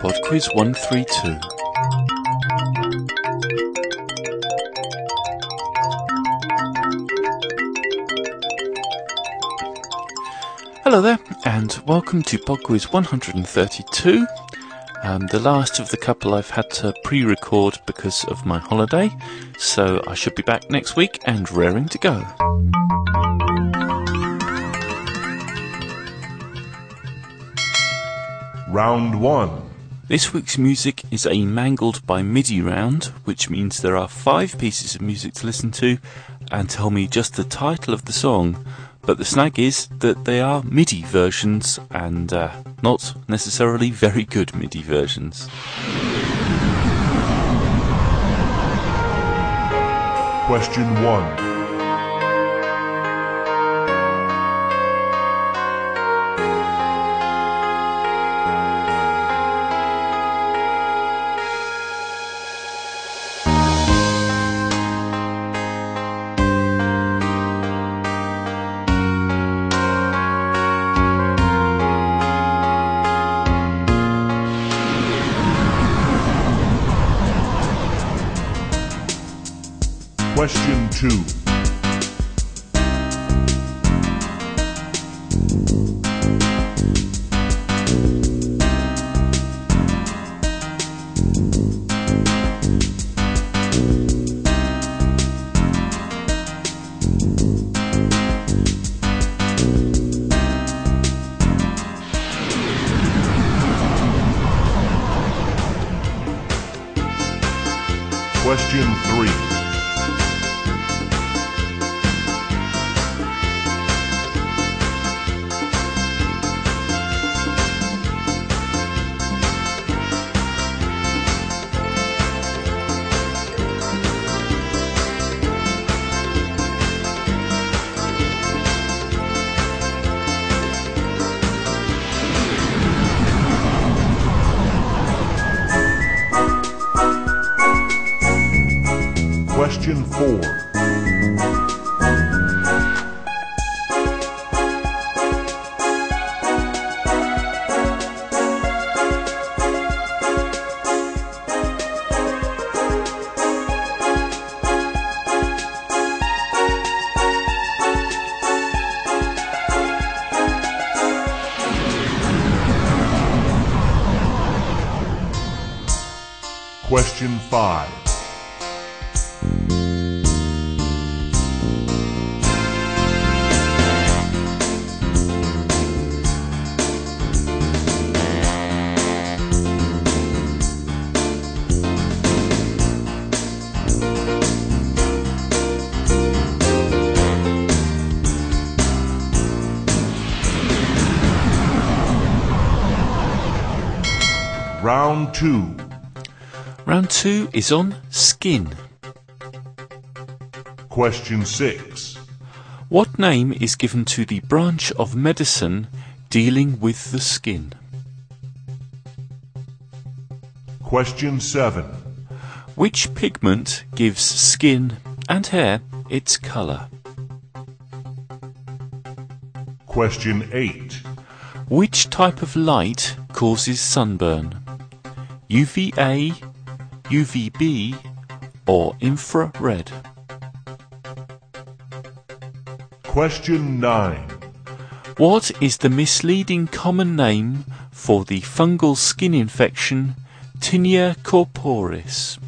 Pod Quiz 132. Hello there, and welcome to Pod Quiz 132. Um, the last of the couple I've had to pre record because of my holiday, so I should be back next week and raring to go. Round 1. This week's music is a mangled by MIDI round, which means there are five pieces of music to listen to and tell me just the title of the song. But the snag is that they are MIDI versions and uh, not necessarily very good MIDI versions. Question 1. Question 2. Question 5. Round 2. Round two is on skin. Question 6. What name is given to the branch of medicine dealing with the skin? Question 7. Which pigment gives skin and hair its colour? Question 8. Which type of light causes sunburn? UVA, UVB, or infrared? Question 9. What is the misleading common name for the fungal skin infection tinea corporis?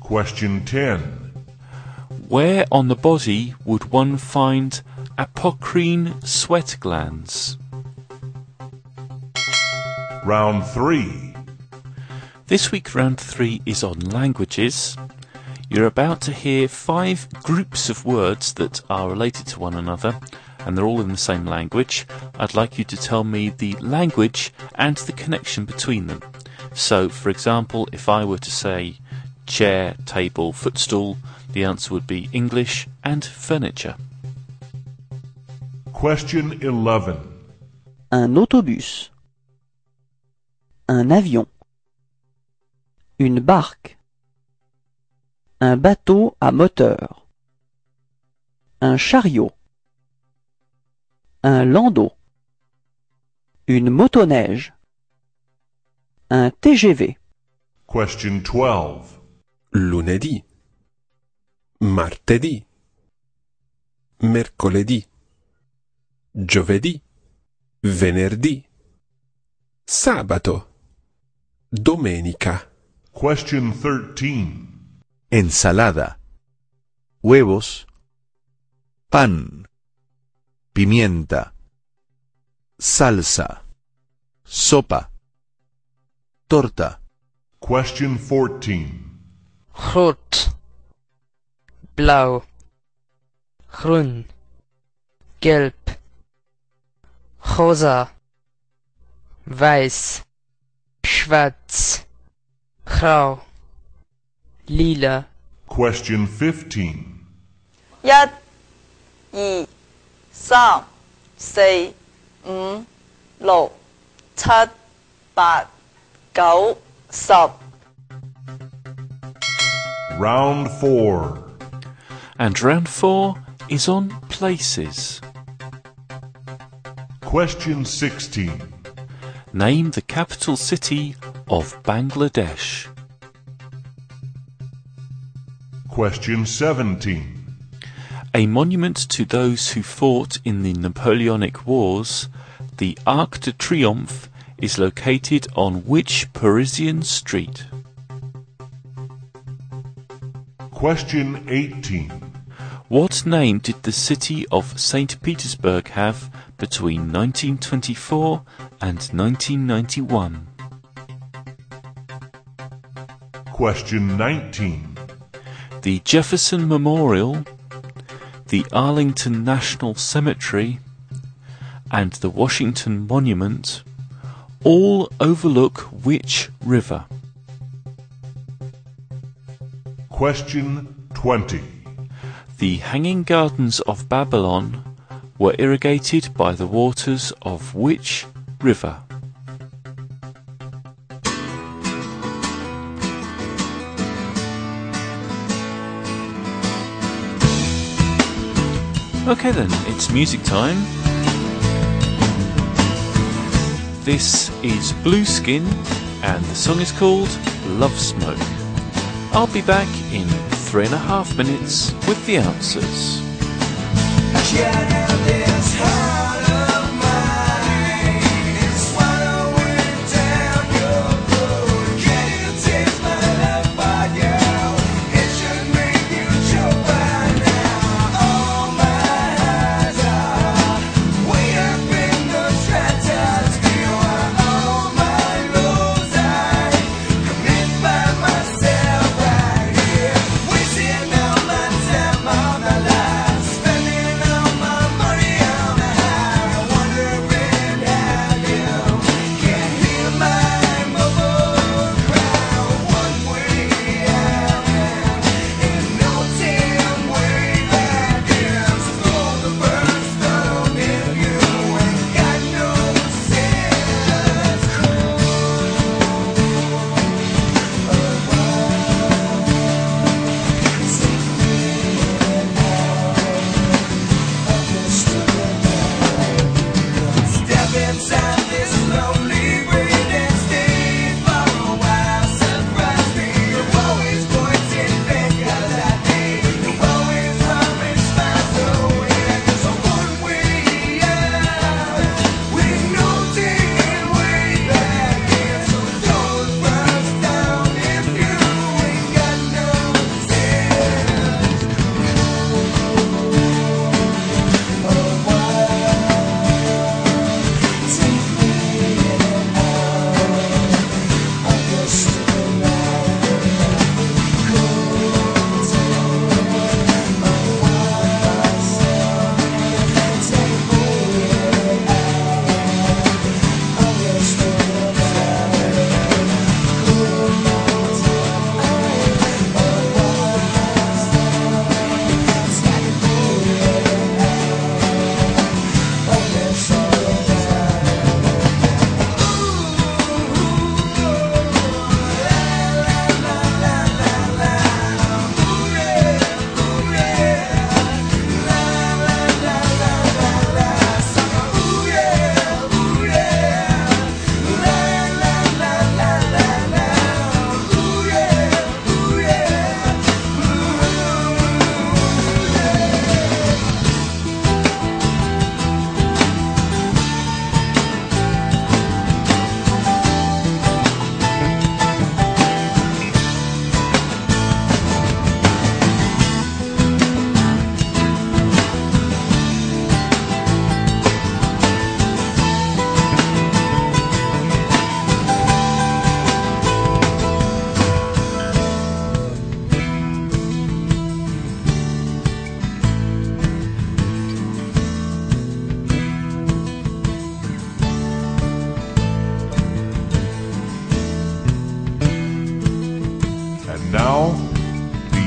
Question 10. Where on the body would one find apocrine sweat glands? Round 3. This week, round three is on languages. You're about to hear five groups of words that are related to one another, and they're all in the same language. I'd like you to tell me the language and the connection between them. So, for example, if I were to say chair, table, footstool, the answer would be English and furniture. Question 11. un autobus, un avion, une barque, un bateau à moteur, un chariot, un landau, Une motoneige. Un TGV. Question 12. lunedì, martedì, mercoledì, giovedì, venerdì, sabato, domenica, Question 13. ensalada, huevos, pan, pimienta, salsa, sopa, torta, Question 14. Groot. Blauw. Groen. Gelb. Rosa. Weiß. Schwarz Grau. Lila. Question 15. 一、二、三、四、五、六、七、八、九、十。 Round 4. And round four is on places. Question 16. Name the capital city of Bangladesh. Question 17. A monument to those who fought in the Napoleonic Wars, the Arc de Triomphe is located on which Parisian street? Question 18. What name did the city of St. Petersburg have between 1924 and 1991? Question 19. The Jefferson Memorial, the Arlington National Cemetery, and the Washington Monument all overlook which river? Question 20. The Hanging Gardens of Babylon were irrigated by the waters of which river? Okay then, it's music time. This is Blueskin, and the song is called Love Smoke. I'll be back in three and a half minutes with the answers.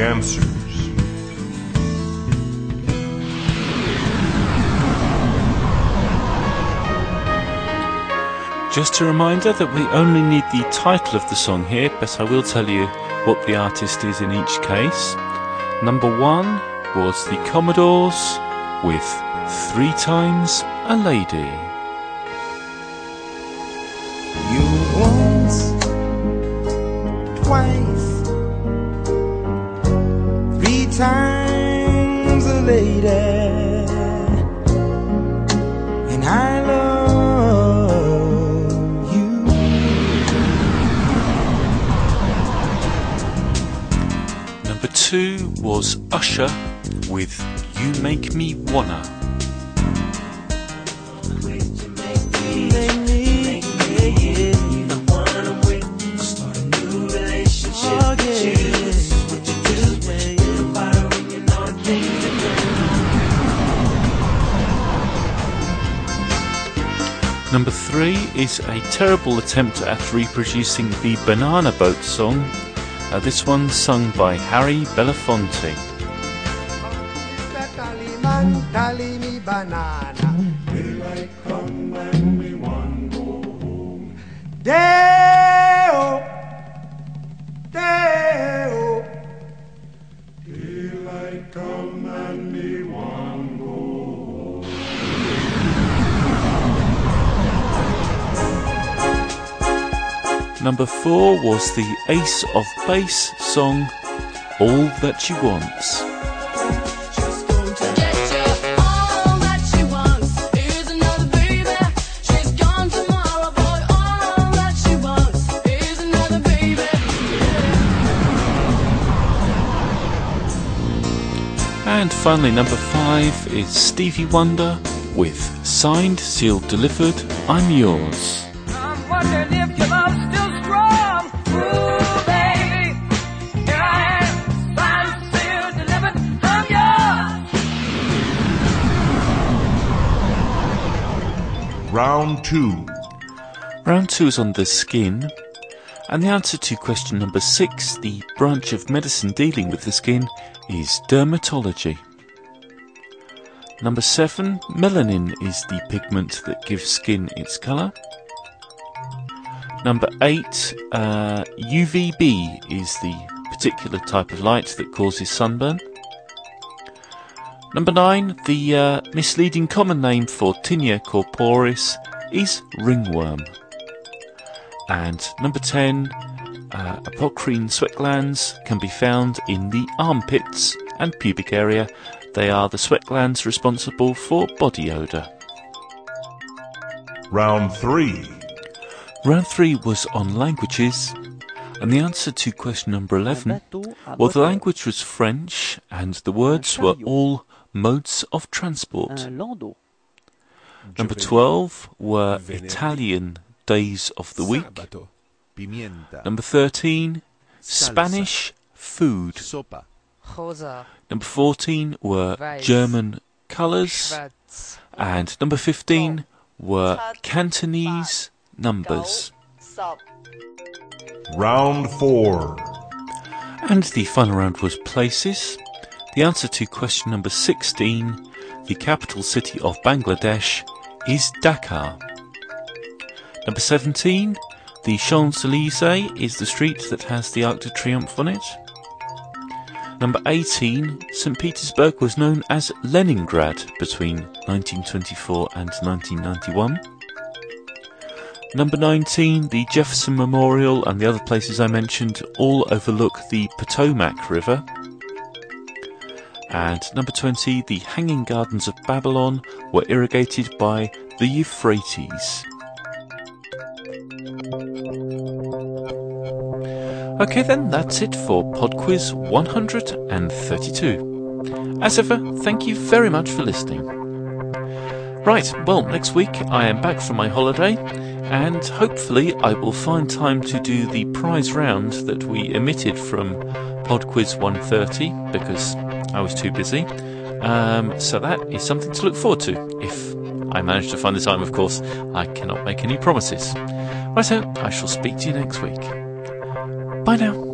Answers. Just a reminder that we only need the title of the song here, but I will tell you what the artist is in each case. Number one was the Commodores with Three Times a Lady. You once, twice, times a lady, and I love you. Number two was Usher with You Make Me Wanna. Number three is a terrible attempt at reproducing the Banana Boat song. Uh, this one sung by Harry Belafonte. Number four was the Ace of Base song, All That You Want. And finally, number five is Stevie Wonder with Signed, Sealed, Delivered, I'm Yours. I'm Round 2. Round two is on the skin. And the answer to question number six, the branch of medicine dealing with the skin, is dermatology. Number seven, melanin is the pigment that gives skin its colour. Number eight, uh, UVB is the particular type of light that causes sunburn. Number nine, the uh, misleading common name for tinea corporis is ringworm. And number 10, uh, apocrine sweat glands can be found in the armpits and pubic area. They are the sweat glands responsible for body odour. Round 3. Round 3 was on languages, and the answer to question number 11, well, the language was French, and the words were all modes of transport. Un landau. Number 12 were Italian days of the week. Number 13, Spanish food. Number 14 were German colours. And number 15 were Cantonese numbers. Round 4. And the final round was places. The answer to question number 16, the capital city of Bangladesh, is Dhaka. Number 17, the Champs Elysees is the street that has the Arc de Triomphe on it. Number 18, St. Petersburg was known as Leningrad between 1924 and 1991. Number 19, the Jefferson Memorial and the other places I mentioned all overlook the Potomac River. And number 20, the Hanging Gardens of Babylon were irrigated by the Euphrates. Okay then, that's it for PodQuiz 132. As ever, thank you very much for listening. Right, well, next week I am back from my holiday, and hopefully I will find time to do the prize round that we omitted from PodQuiz 130 because I was too busy. Um, so that is something to look forward to. If I manage to find the time, of course, I cannot make any promises. Right, so I shall speak to you next week. Bye now.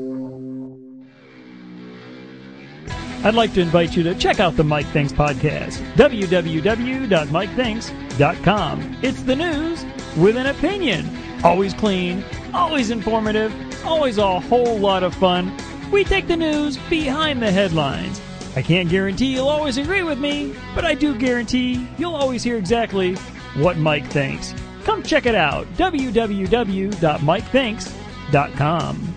I'd like to invite you to check out the Mike Thinks podcast. www.mikethinks.com. It's the news with an opinion. Always clean, always informative, always a whole lot of fun. We take the news behind the headlines. I can't guarantee you'll always agree with me, but I do guarantee you'll always hear exactly what Mike thinks. Come check it out. www.mikethinks.com.